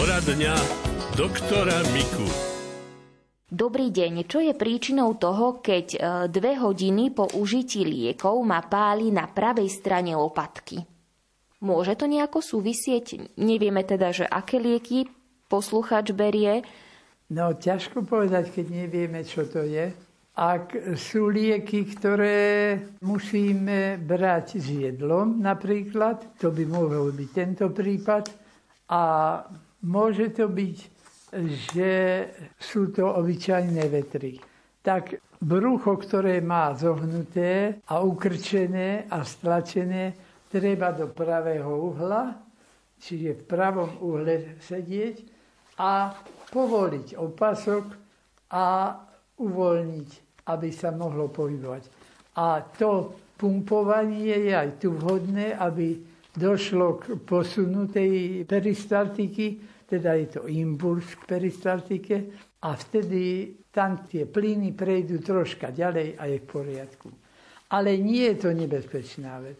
Poradňa doktora Miku. Dobrý deň. Čo je príčinou toho, keď e, dve hodiny po užití liekov ma páli na pravej strane lopatky? Môže to nejako súvisieť? Nevieme teda, že aké lieky posluchač berie. No, ťažko povedať, keď nevieme, čo to je. Ak sú lieky, ktoré musíme brať s jedlom napríklad, to by mohol byť tento prípad. A môže to byť, že sú to obyčajné vetry. Tak brucho, ktoré má zohnuté a ukrčené a stlačené, treba do pravého uhla, čiže v pravom uhle sedieť a povoliť opasok a uvoľniť aby sa mohlo pohybovať. A to pumpovanie je aj tu vhodné, aby došlo k posunu tej peristaltiky, teda je to impuls k peristaltike a vtedy tam tie plyny prejdú troška ďalej a je v poriadku. Ale nie je to nebezpečná vec.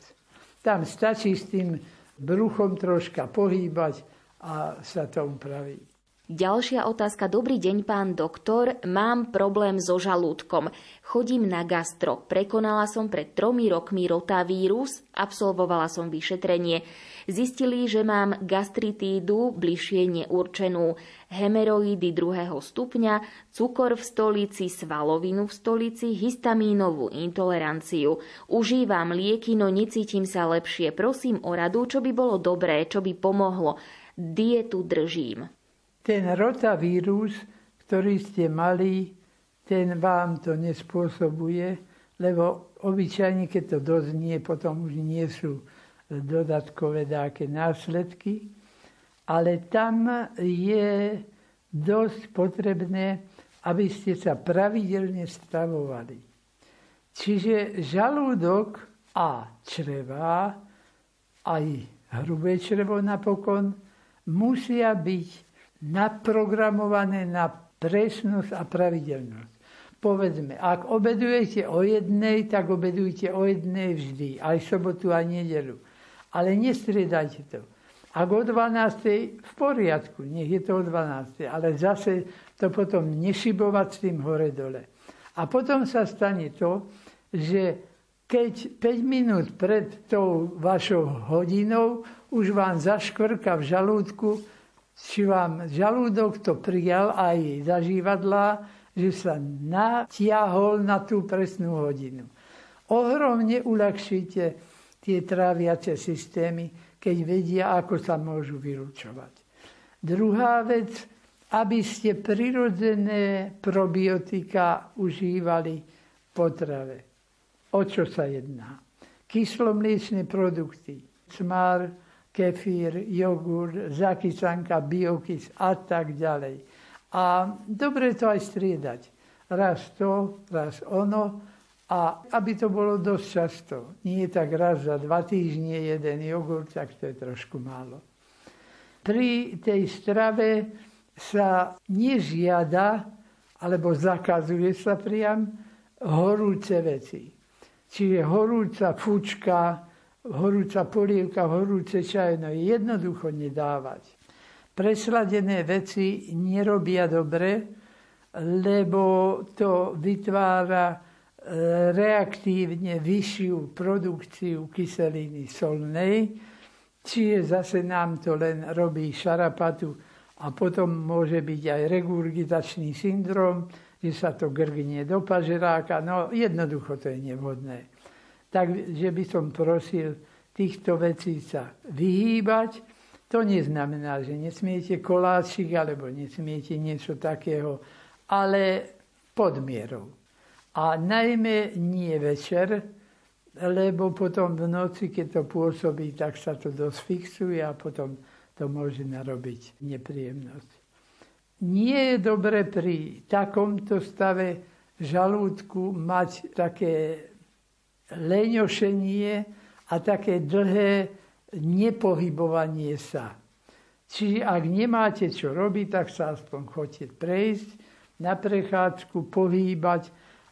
Tam stačí s tým bruchom troška pohýbať a sa to upraví. Ďalšia otázka. Dobrý deň, pán doktor. Mám problém so žalúdkom. Chodím na gastro. Prekonala som pred tromi rokmi rotavírus, absolvovala som vyšetrenie. Zistili, že mám gastritídu, bližšie neurčenú, hemeroidy druhého stupňa, cukor v stolici, svalovinu v stolici, histamínovú intoleranciu. Užívam lieky, no necítim sa lepšie. Prosím o radu, čo by bolo dobré, čo by pomohlo. Dietu držím. Ten rotavírus, ktorý ste mali, ten vám to nespôsobuje, lebo obyčajne, keď to doznie, potom už nie sú dodatkové dáke následky, ale tam je dosť potrebné, aby ste sa pravidelne stravovali. Čiže žalúdok a čreva, aj hrubé črevo napokon, musia byť naprogramované na presnosť a pravidelnosť. Povedzme, ak obedujete o jednej, tak obedujte o jednej vždy, aj sobotu, aj nedelu. Ale nestriedajte to. Ak o 12. v poriadku, nech je to o 12. Ale zase to potom nešibovať s tým hore-dole. A potom sa stane to, že keď 5 minút pred tou vašou hodinou už vám zaškvrka v žalúdku, či vám žalúdok to prijal aj zažívadla, že sa natiahol na tú presnú hodinu. Ohromne uľahčíte tie tráviace systémy, keď vedia, ako sa môžu vylúčovať. Druhá vec, aby ste prirodzené probiotika užívali potrave. O čo sa jedná? Kyslomliečné produkty, smár, kefír, jogurt, zakysanka, biokys a tak ďalej. A dobre to aj striedať. Raz to, raz ono. A aby to bolo dosť často. Nie tak raz za dva týždne jeden jogurt, tak to je trošku málo. Pri tej strave sa nežiada, alebo zakazuje sa priam, horúce veci. Čiže horúca fučka, horúca polievka, horúce čaj, no jednoducho nedávať. Presladené veci nerobia dobre, lebo to vytvára e, reaktívne vyššiu produkciu kyseliny solnej, čiže zase nám to len robí šarapatu a potom môže byť aj regurgitačný syndrom, že sa to grgnie do pažeráka, no jednoducho to je nevhodné. Takže by som prosil týchto vecí sa vyhýbať. To neznamená, že nesmiete koláčik alebo nesmiete niečo takého, ale pod mierou. A najmä nie večer, lebo potom v noci, keď to pôsobí, tak sa to dosť fixuje a potom to môže narobiť nepríjemnosť. Nie je dobre pri takomto stave žalúdku mať také leňošenie a také dlhé nepohybovanie sa. Čiže ak nemáte čo robiť, tak sa aspoň chodte prejsť na prechádzku, pohýbať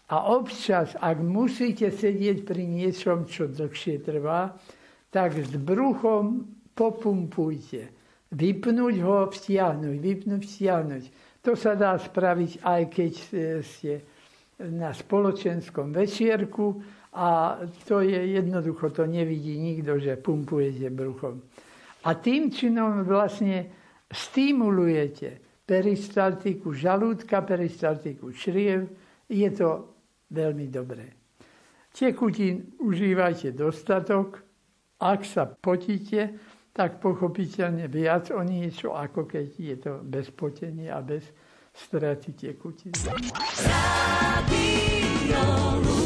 a občas, ak musíte sedieť pri niečom, čo dlhšie trvá, tak s bruchom popumpujte. vypnúť ho, vstiahnuť, vypnúť, vstiahnuť. To sa dá spraviť aj keď ste na spoločenskom večierku a to je jednoducho, to nevidí nikto, že pumpujete bruchom. A tým činom vlastne stimulujete peristaltiku žalúdka, peristaltiku čriev. Je to veľmi dobré. Tekutín užívajte dostatok. Ak sa potíte, tak pochopiteľne viac o niečo, ako keď je to bez potenia a bez straty tekutín. Radio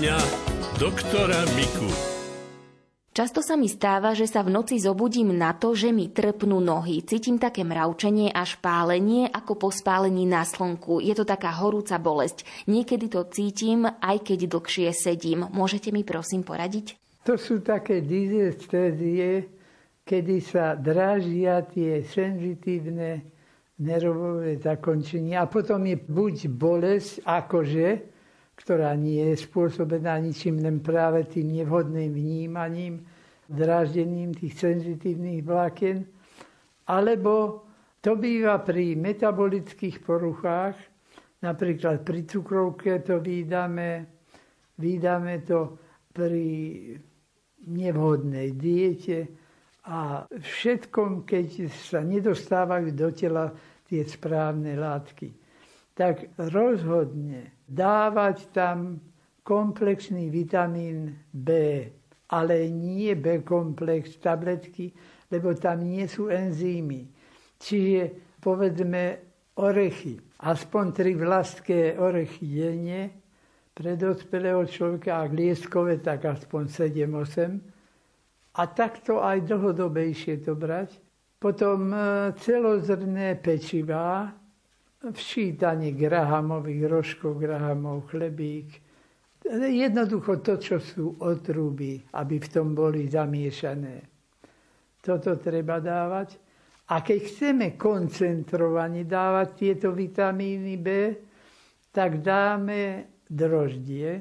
dňa doktora Miku. Často sa mi stáva, že sa v noci zobudím na to, že mi trpnú nohy. Cítim také mravčenie až pálenie, ako po spálení na slnku. Je to taká horúca bolesť. Niekedy to cítim, aj keď dlhšie sedím. Môžete mi prosím poradiť? To sú také dizestézie, kedy sa drážia tie senzitívne nervové zakončenia a potom je buď bolesť, akože, ktorá nie je spôsobená ničím len práve tým nevhodným vnímaním, dráždením tých senzitívnych vlákien, alebo to býva pri metabolických poruchách, napríklad pri cukrovke to vydáme, vydáme to pri nevhodnej diete a všetkom, keď sa nedostávajú do tela tie správne látky. Tak rozhodne dávať tam komplexný vitamín B, ale nie B komplex tabletky, lebo tam nie sú enzymy. Čiže povedzme orechy, aspoň tri vlastké orechy denne, pre dospelého človeka, ak lieskové, tak aspoň 7-8. A takto aj dlhodobejšie to brať. Potom e, celozrné pečivá, včítanie grahamových rožkov, grahamov, chlebík. Jednoducho to, čo sú otruby, aby v tom boli zamiešané. Toto treba dávať. A keď chceme koncentrovane dávať tieto vitamíny B, tak dáme droždie,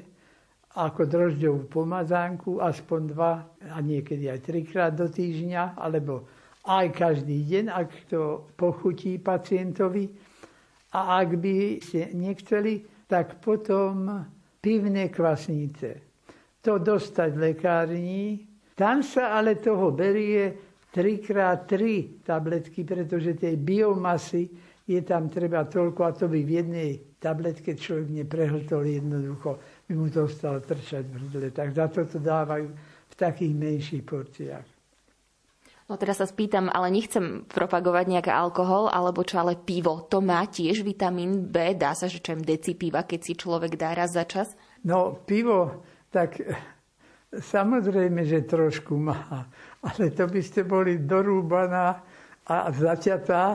ako drožďovú pomazánku, aspoň dva a niekedy aj trikrát do týždňa, alebo aj každý deň, ak to pochutí pacientovi. A ak by ste nechceli, tak potom pivné kvasnice. To dostať v lekárni. Tam sa ale toho berie 3x3 tabletky, pretože tej biomasy je tam treba toľko a to by v jednej tabletke človek neprehltol jednoducho, by mu to stalo trčať v hrdle. Tak za to to dávajú v takých menších porciách. No teraz sa spýtam, ale nechcem propagovať nejaký alkohol, alebo čo, ale pivo. To má tiež vitamín B? Dá sa, že čo deci piva, keď si človek dá raz za čas? No, pivo, tak samozrejme, že trošku má. Ale to by ste boli dorúbaná a zaťatá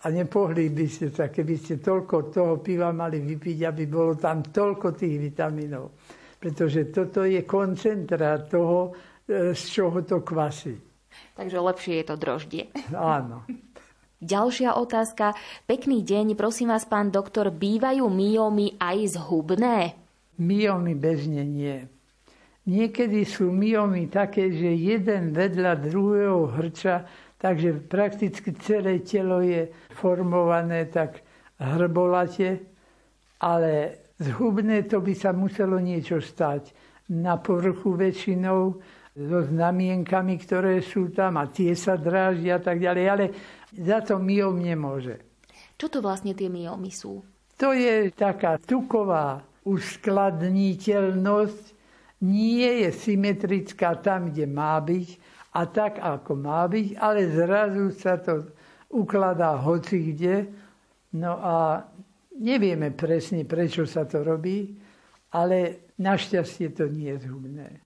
a nepohli by ste sa, keby ste toľko toho piva mali vypiť, aby bolo tam toľko tých vitamínov. Pretože toto je koncentrát toho, e, z čoho to kvasí. Takže lepšie je to droždie. Áno. Ďalšia otázka. Pekný deň, prosím vás, pán doktor, bývajú myomy aj zhubné? Myomy bežne nie. Niekedy sú myomy také, že jeden vedľa druhého hrča Takže prakticky celé telo je formované tak hrbolate, ale zhubné to by sa muselo niečo stať na povrchu väčšinou so znamienkami, ktoré sú tam a tie sa dráždia a tak ďalej, ale za to myom nemôže. Čo to vlastne tie myomy sú? To je taká tuková uskladniteľnosť, nie je symetrická tam, kde má byť, a tak, ako má byť, ale zrazu sa to ukladá hoci kde. No a nevieme presne, prečo sa to robí, ale našťastie to nie je zhubné.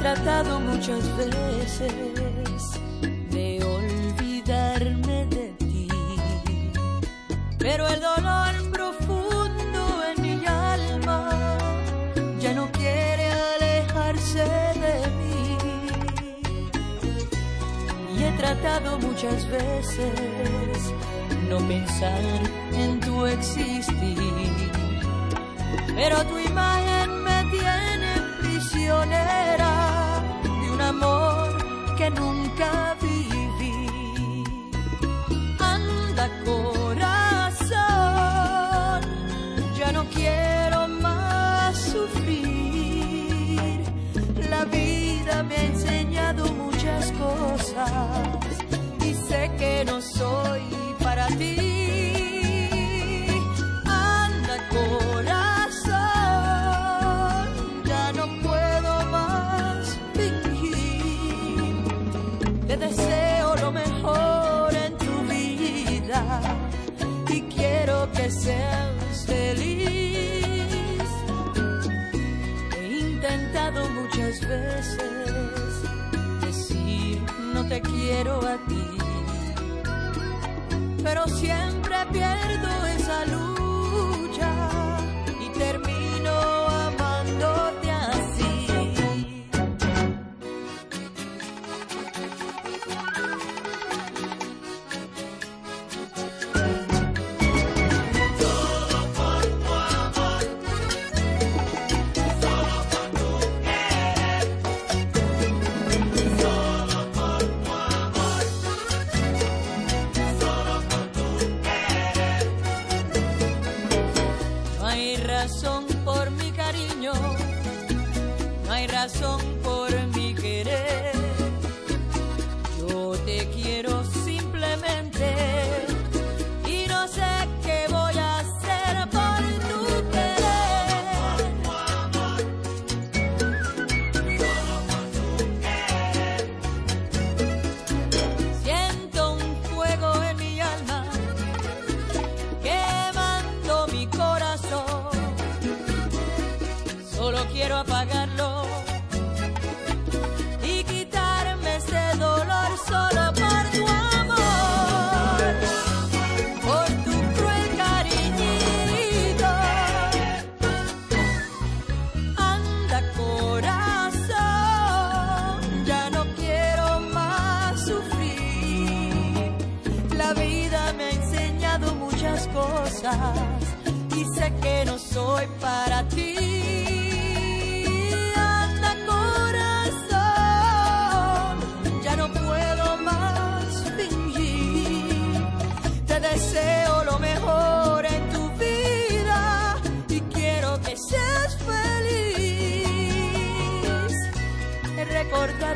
Tratado muchas veces de olvidarme pero el dolor profundo en mi alma ya no quiere alejarse de mí. Y he tratado muchas veces no pensar en tu existir, pero tu imagen me tiene prisionera. de amor que nunca viví. Anda con quiero más sufrir. La vida me ha enseñado muchas cosas y sé que no soy para ti. Seas feliz. muchas veces decir no te quiero a ti, pero siempre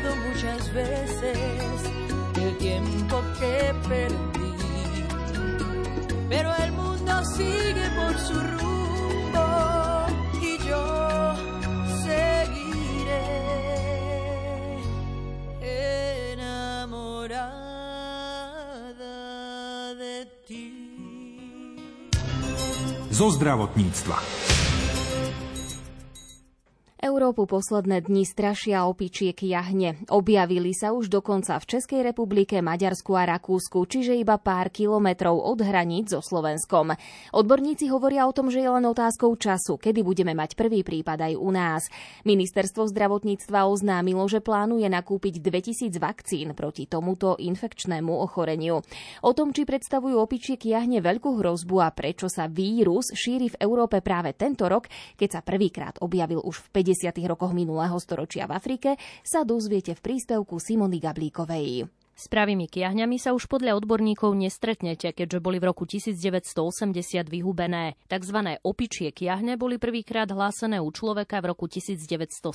recordado muchas veces el tiempo que perdí, pero el mundo sigue por su rumbo y yo seguiré enamorada de ti. zo zdravotníctva. Európu posledné dni strašia opičiek jahne. Objavili sa už dokonca v Českej republike, Maďarsku a Rakúsku, čiže iba pár kilometrov od hraníc so Slovenskom. Odborníci hovoria o tom, že je len otázkou času, kedy budeme mať prvý prípad aj u nás. Ministerstvo zdravotníctva oznámilo, že plánuje nakúpiť 2000 vakcín proti tomuto infekčnému ochoreniu. O tom, či predstavujú opičiek jahne veľkú hrozbu a prečo sa vírus šíri v Európe práve tento rok, keď sa prvýkrát objavil už v 50. rokoch minulého storočia v Afrike, sa dozviete v príspevku Simony Gablíkovej. S pravými kiahňami sa už podľa odborníkov nestretnete, keďže boli v roku 1980 vyhubené. Takzvané opičie kiahne boli prvýkrát hlásené u človeka v roku 1970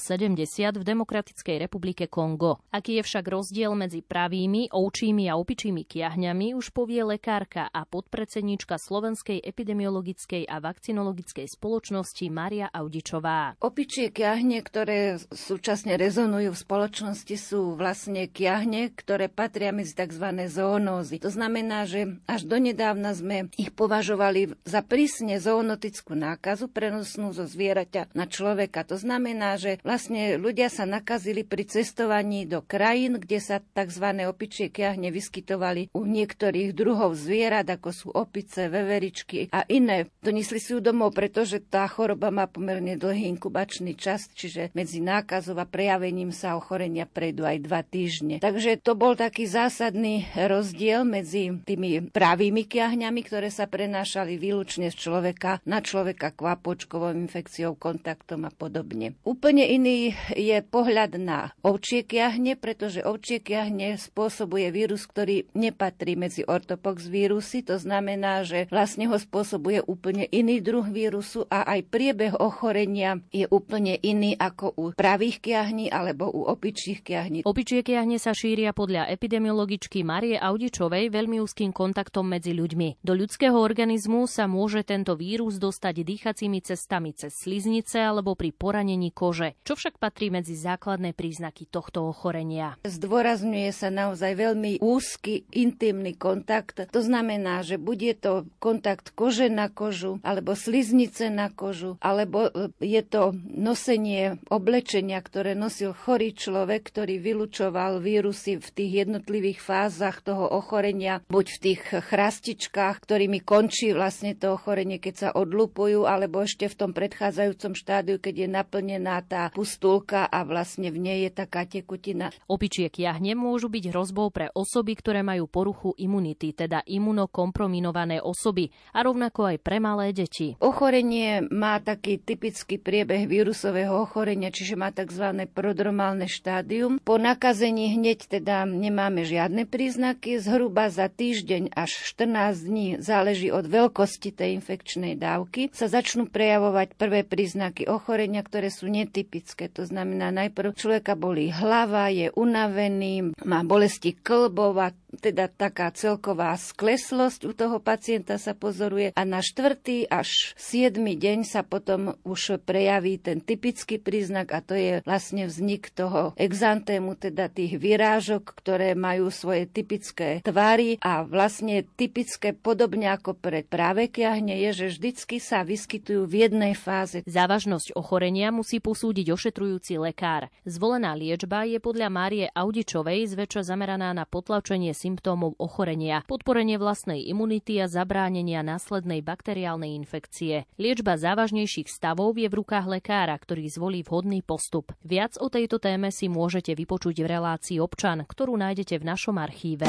v Demokratickej republike Kongo. Aký je však rozdiel medzi pravými, ovčími a opičími kiahňami, už povie lekárka a podpredsedníčka Slovenskej epidemiologickej a vakcinologickej spoločnosti Maria Audičová. Opičie kiahne, ktoré súčasne rezonujú v spoločnosti, sú vlastne kiahne, ktoré patria medzi tzv. zoonózy. To znamená, že až donedávna sme ich považovali za prísne zoonotickú nákazu prenosnú zo zvieraťa na človeka. To znamená, že vlastne ľudia sa nakazili pri cestovaní do krajín, kde sa tzv. opičie kiahne vyskytovali u niektorých druhov zvierat, ako sú opice, veveričky a iné. Donesli si ju domov, pretože tá choroba má pomerne dlhý inkubačný čas, čiže medzi nákazou a prejavením sa ochorenia prejdú aj dva týždne. Takže to bol taký zásadný rozdiel medzi tými pravými kiahňami, ktoré sa prenášali výlučne z človeka na človeka kvapočkovou infekciou, kontaktom a podobne. Úplne iný je pohľad na ovčie kiahne, pretože ovčie kiahne spôsobuje vírus, ktorý nepatrí medzi ortopox vírusy, to znamená, že vlastne ho spôsobuje úplne iný druh vírusu a aj priebeh ochorenia je úplne iný ako u pravých kiahní alebo u opičích kiahní. Opičie kiahne sa šíria podľa epidemiologičky Marie Audičovej veľmi úzkým kontaktom medzi ľuďmi. Do ľudského organizmu sa môže tento vírus dostať dýchacími cestami cez sliznice alebo pri poranení kože, čo však patrí medzi základné príznaky tohto ochorenia. Zdôrazňuje sa naozaj veľmi úzky, intimný kontakt. To znamená, že bude to kontakt kože na kožu, alebo sliznice na kožu, alebo e, je to nosenie oblečenia, ktoré nosil chorý človek, ktorý vylučoval vírusy v tých jednotlivých fázach toho ochorenia, buď v tých chrastičkách, ktorými končí vlastne to ochorenie, keď sa odlupujú, alebo ešte v tom predchádzajúcom štádiu, keď je naplnená tá pustulka a vlastne v nej je taká tekutina. Opičie kiahne môžu byť hrozbou pre osoby, ktoré majú poruchu imunity, teda imunokomprominované osoby a rovnako aj pre malé deti. Ochorenie má taký typický priebeh vírusového ochorenia, čiže má tzv. prodromálne štádium. Po nakazení hneď teda nemá nemáme žiadne príznaky, zhruba za týždeň až 14 dní, záleží od veľkosti tej infekčnej dávky, sa začnú prejavovať prvé príznaky ochorenia, ktoré sú netypické. To znamená, najprv človeka bolí hlava, je unavený, má bolesti klbov a teda taká celková skleslosť u toho pacienta sa pozoruje a na štvrtý až siedmy deň sa potom už prejaví ten typický príznak a to je vlastne vznik toho exantému, teda tých vyrážok, ktoré majú svoje typické tvary a vlastne typické podobne ako pre práve kiahne je, že vždycky sa vyskytujú v jednej fáze. Závažnosť ochorenia musí posúdiť ošetrujúci lekár. Zvolená liečba je podľa Márie Audičovej zväčša zameraná na potlačenie symptómov ochorenia, podporenie vlastnej imunity a zabránenia následnej bakteriálnej infekcie. Liečba závažnejších stavov je v rukách lekára, ktorý zvolí vhodný postup. Viac o tejto téme si môžete vypočuť v relácii občan, ktorú nájdete v našom archíve.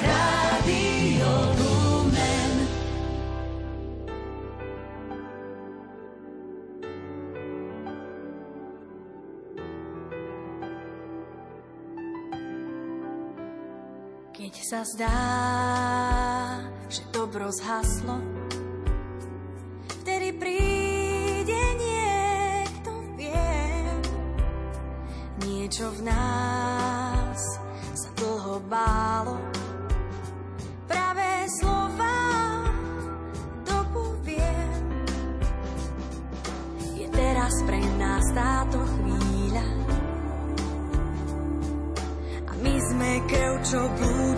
Radio Keď sa zdá, že dobro zhaslo, vtedy príde niekto vie. Niečo v nás bálo, práve slova dopoviem. Je teraz pre nás táto chvíľa, my sme krv, čo blúdi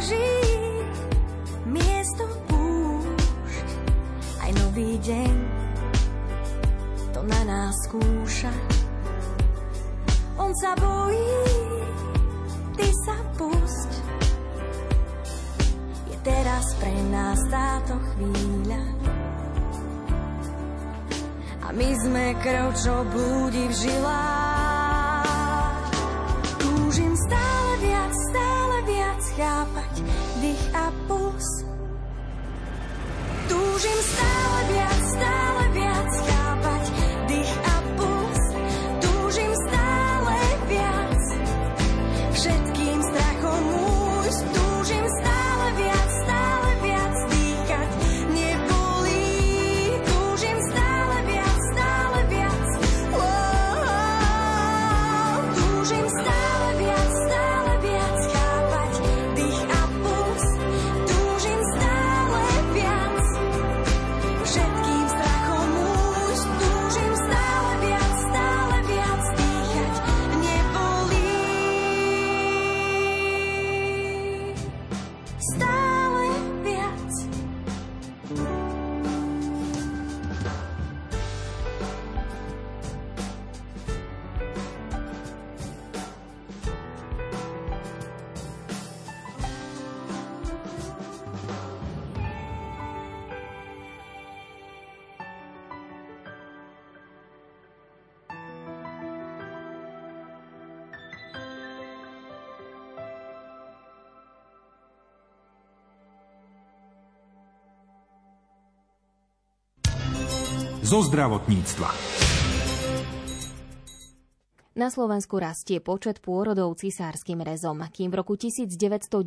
Mrží miesto púšť. Aj nový deň to na nás skúša. On sa bojí, ty sa pusť. Je teraz pre nás táto chvíľa. A my sme krv, čo blúdi v žilách. Túžim stále viac, stále Zo zdravotníctva. Na Slovensku rastie počet pôrodov cisárskym rezom, kým v roku 1996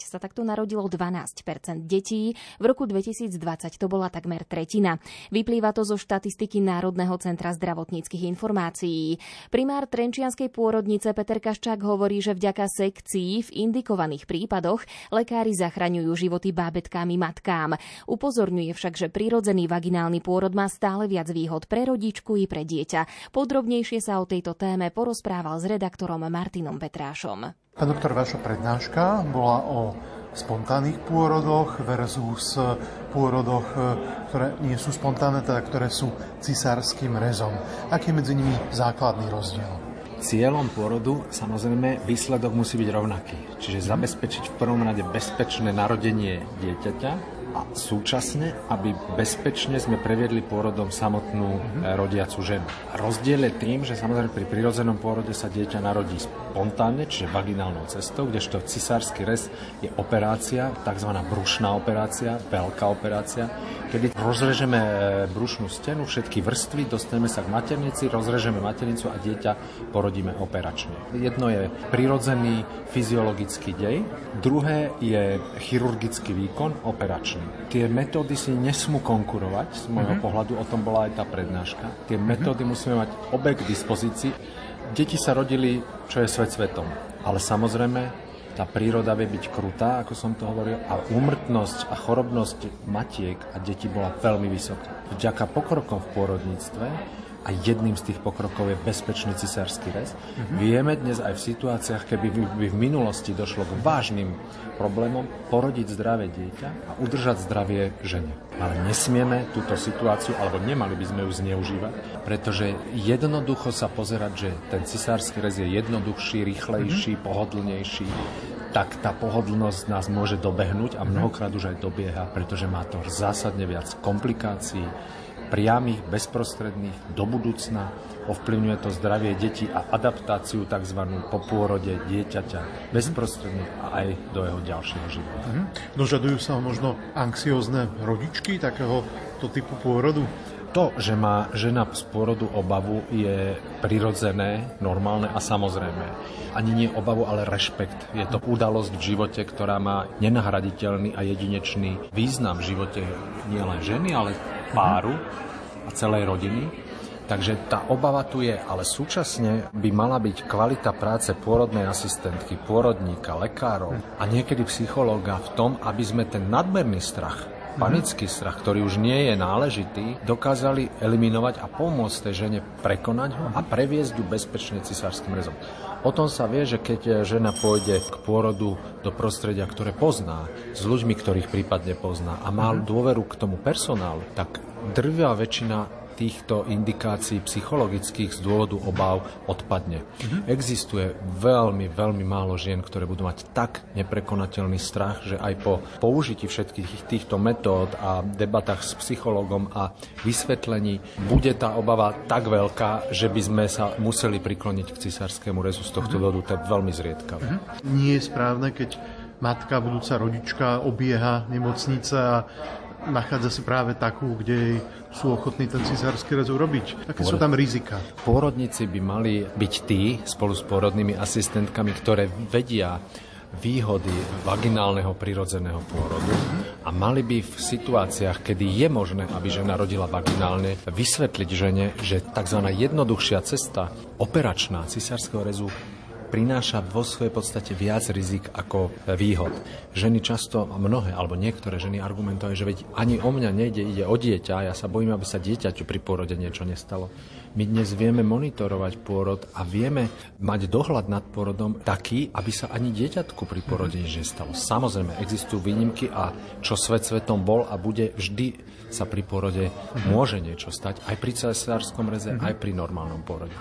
sa takto narodilo 12% detí, v roku 2020 to bola takmer tretina. Vyplýva to zo štatistiky Národného centra zdravotníckých informácií. Primár Trenčianskej pôrodnice Peter Kaščák hovorí, že vďaka sekcií v indikovaných prípadoch lekári zachraňujú životy bábetkám i matkám. Upozorňuje však, že prirodzený vaginálny pôrod má stále viac výhod pre rodičku i pre dieťa. Podrobnejšie sa o tejto téme porozprával s redaktorom Martinom Petrášom. Pán doktor, vaša prednáška bola o spontánnych pôrodoch versus pôrodoch, ktoré nie sú spontánne, teda ktoré sú cisárským rezom. Aký je medzi nimi základný rozdiel? cieľom pôrodu samozrejme výsledok musí byť rovnaký. Čiže zabezpečiť v prvom rade bezpečné narodenie dieťaťa, a súčasne, aby bezpečne sme previedli pôrodom samotnú mm-hmm. rodiacu ženu. Rozdiel je tým, že samozrejme pri prirodzenom pôrode sa dieťa narodí spontánne, čiže vaginálnou cestou, kdežto cisársky rez je operácia, tzv. brušná operácia, veľká operácia, kedy rozrežeme e, brušnú stenu, všetky vrstvy, dostaneme sa k maternici, rozrežeme maternicu a dieťa porodíme operačne. Jedno je prirodzený fyziologický dej, druhé je chirurgický výkon operačný. Tie metódy si nesmú konkurovať, z môjho mm-hmm. pohľadu, o tom bola aj tá prednáška. Tie mm-hmm. metódy musíme mať obe k dispozícii. Deti sa rodili, čo je svet svetom. Ale samozrejme, tá príroda vie byť krutá, ako som to hovoril, a úmrtnosť a chorobnosť matiek a detí bola veľmi vysoká. Vďaka pokrokom v pôrodníctve a jedným z tých pokrokov je bezpečný cisársky rez. Mm-hmm. Vieme dnes aj v situáciách, keby by v minulosti došlo k vážnym problémom, porodiť zdravé dieťa a udržať zdravie žene. Ale nesmieme túto situáciu, alebo nemali by sme ju zneužívať, pretože jednoducho sa pozerať, že ten cisársky rez je jednoduchší, rýchlejší, mm-hmm. pohodlnejší, tak tá pohodlnosť nás môže dobehnúť a mnohokrát už aj dobieha, pretože má to zásadne viac komplikácií, priamých, bezprostredných do budúcna, ovplyvňuje to zdravie detí a adaptáciu tzv. po pôrode dieťaťa bezprostredne a aj do jeho ďalšieho života. Mhm. Dožadujú sa možno anxiózne rodičky takéhoto typu pôrodu? To, že má žena z pôrodu obavu, je prirodzené, normálne a samozrejme. Ani nie obavu, ale rešpekt. Je to udalosť v živote, ktorá má nenahraditeľný a jedinečný význam v živote nielen ženy, ale páru a celej rodiny. Takže tá obava tu je, ale súčasne by mala byť kvalita práce pôrodnej asistentky, pôrodníka, lekárov a niekedy psychológa v tom, aby sme ten nadmerný strach, panický strach, ktorý už nie je náležitý, dokázali eliminovať a pomôcť tej žene prekonať ho a previesť ju bezpečne cisárským rezom. O tom sa vie, že keď žena pôjde k pôrodu do prostredia, ktoré pozná, s ľuďmi, ktorých prípadne pozná a má mhm. dôveru k tomu personálu, tak drvia väčšina týchto indikácií psychologických z dôvodu obáv odpadne. Mm-hmm. Existuje veľmi, veľmi málo žien, ktoré budú mať tak neprekonateľný strach, že aj po použití všetkých týchto metód a debatách s psychologom a vysvetlení bude tá obava tak veľká, že by sme sa museli prikloniť k cisárskému rezu z tohto mm-hmm. To je veľmi zriedkavé. Mm-hmm. Nie je správne, keď matka, budúca rodička obieha nemocnice a nachádza si práve takú, kde sú ochotní ten cisársky rez urobiť. Aké Pôrod... sú tam rizika? Pôrodníci by mali byť tí, spolu s pôrodnými asistentkami, ktoré vedia výhody vaginálneho prirodzeného pôrodu a mali by v situáciách, kedy je možné, aby žena rodila vaginálne, vysvetliť žene, že tzv. jednoduchšia cesta operačná cisárskeho rezu prináša vo svojej podstate viac rizik ako výhod. Ženy často, mnohé, alebo niektoré ženy argumentujú, že veď ani o mňa nejde, ide o dieťa, ja sa bojím, aby sa dieťaťu pri pôrode niečo nestalo. My dnes vieme monitorovať pôrod a vieme mať dohľad nad pôrodom taký, aby sa ani dieťatku pri pôrode nič nestalo. Samozrejme, existujú výnimky a čo svet svetom bol a bude vždy sa pri pôrode môže niečo stať, aj pri cesárskom reze, aj pri normálnom pôrode.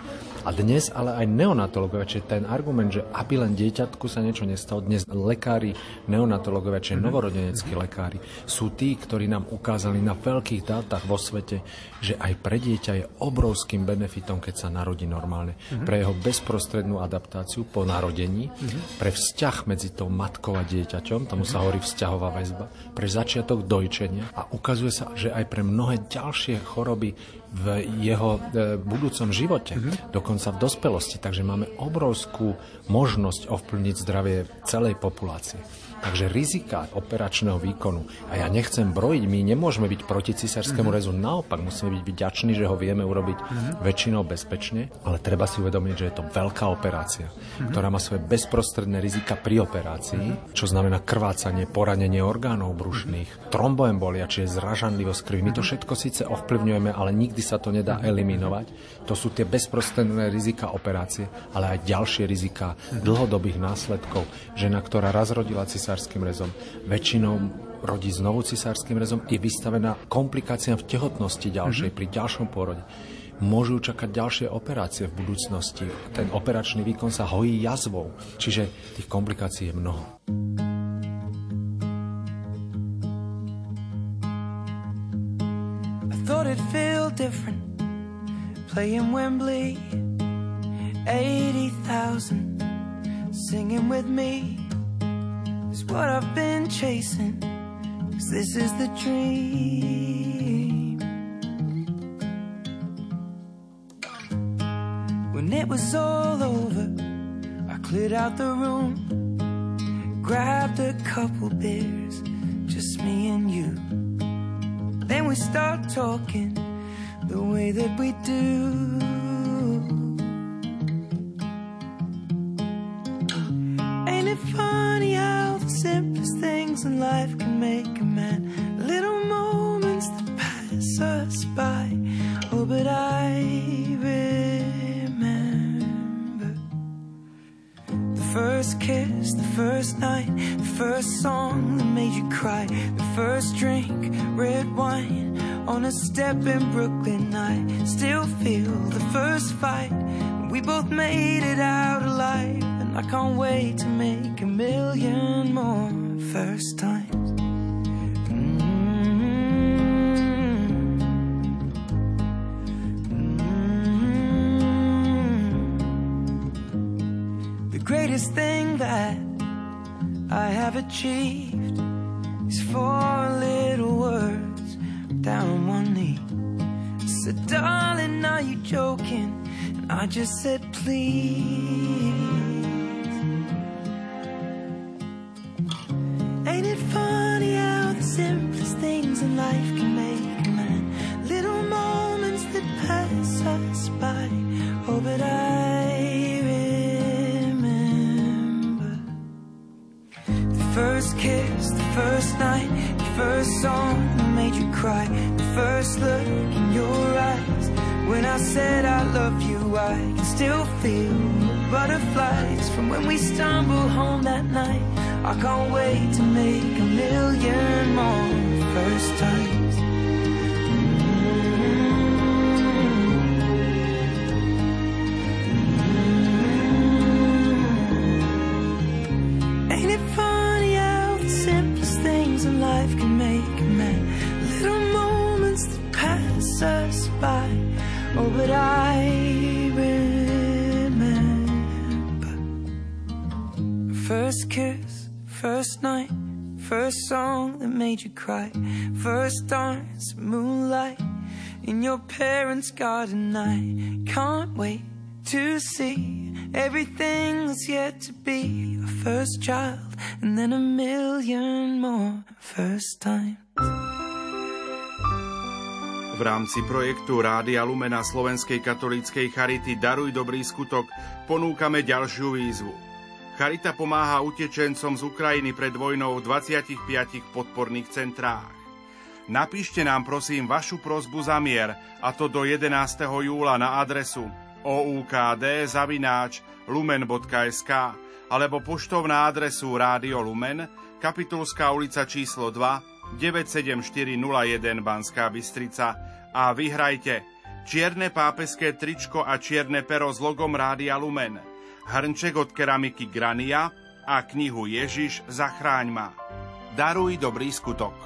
A dnes ale aj neonatológovia, čiže ten argument, že aby len dieťatku sa niečo nestalo, dnes lekári, neonatológovia, čiže novorodeneckí lekári, sú tí, ktorí nám ukázali na veľkých dátach vo svete, že aj pre dieťa je obrovským benefitom, keď sa narodí normálne. Pre jeho bezprostrednú adaptáciu po narodení, pre vzťah medzi tou matkou a dieťaťom, tomu sa hovorí vzťahová väzba, pre začiatok dojčenia. A ukazuje sa, že aj pre mnohé ďalšie choroby v jeho e, budúcom živote, mm-hmm. dokonca v dospelosti. Takže máme obrovskú možnosť ovplyvniť zdravie celej populácie. Takže rizika operačného výkonu, a ja nechcem brojiť, my nemôžeme byť proti cisárskému mm-hmm. rezu, naopak musíme byť vďační, že ho vieme urobiť mm-hmm. väčšinou bezpečne, ale treba si uvedomiť, že je to veľká operácia, mm-hmm. ktorá má svoje bezprostredné rizika pri operácii, mm-hmm. čo znamená krvácanie, poranenie orgánov brušných, mm-hmm. tromboembolia, čiže zražanlivosť krvi. My to všetko síce ovplyvňujeme, ale nikdy sa to nedá eliminovať. To sú tie bezprostredné rizika operácie, ale aj ďalšie rizika dlhodobých následkov. Žena, ktorá raz rodila cisár cisárským rezom. Väčšinou rodí znovu cisárským rezom, je vystavená komplikáciám v tehotnosti ďalšej, mm-hmm. pri ďalšom pôrode. môžu čakať ďalšie operácie v budúcnosti. Ten operačný výkon sa hojí jazvou, čiže tých komplikácií je mnoho. Thought it'd feel different. Playing Wembley. 80,000 singing with me is what I've been chasing cause this is the dream. When it was all over I cleared out the room grabbed a couple beers just me and you then we start talking the way that we do. Ain't it funny how the simplest things in life can make a kiss, the first night, the first song that made you cry, the first drink, red wine on a step in Brooklyn. I still feel the first fight. We both made it out alive, and I can't wait to make a million more first times. I have achieved is four little words down on one knee. I said, darling, are you joking? And I just said, please. When we stumble home that night. I can't wait to make a million more first times. First kiss, first night, first song that made you cry, first dance, moonlight in your parents' garden. I can't wait to see everything that's yet to be a first child and then a million more first time. V rámci projektu Rádia Lumena Slovenskej katolíckej Charity Daruj dobrý skutok ponúkame ďalšiu výzvu. Charita pomáha utečencom z Ukrajiny pred vojnou v 25 podporných centrách. Napíšte nám prosím vašu prozbu za mier, a to do 11. júla na adresu oukd zavináč lumen.sk alebo poštou na adresu Rádio Lumen, Kapitulská ulica číslo 2, 97401 Banská Bystrica a vyhrajte čierne pápeské tričko a čierne pero s logom Rádia Lumen, hrnček od keramiky Grania a knihu Ježiš zachráň ma. Daruj dobrý skutok.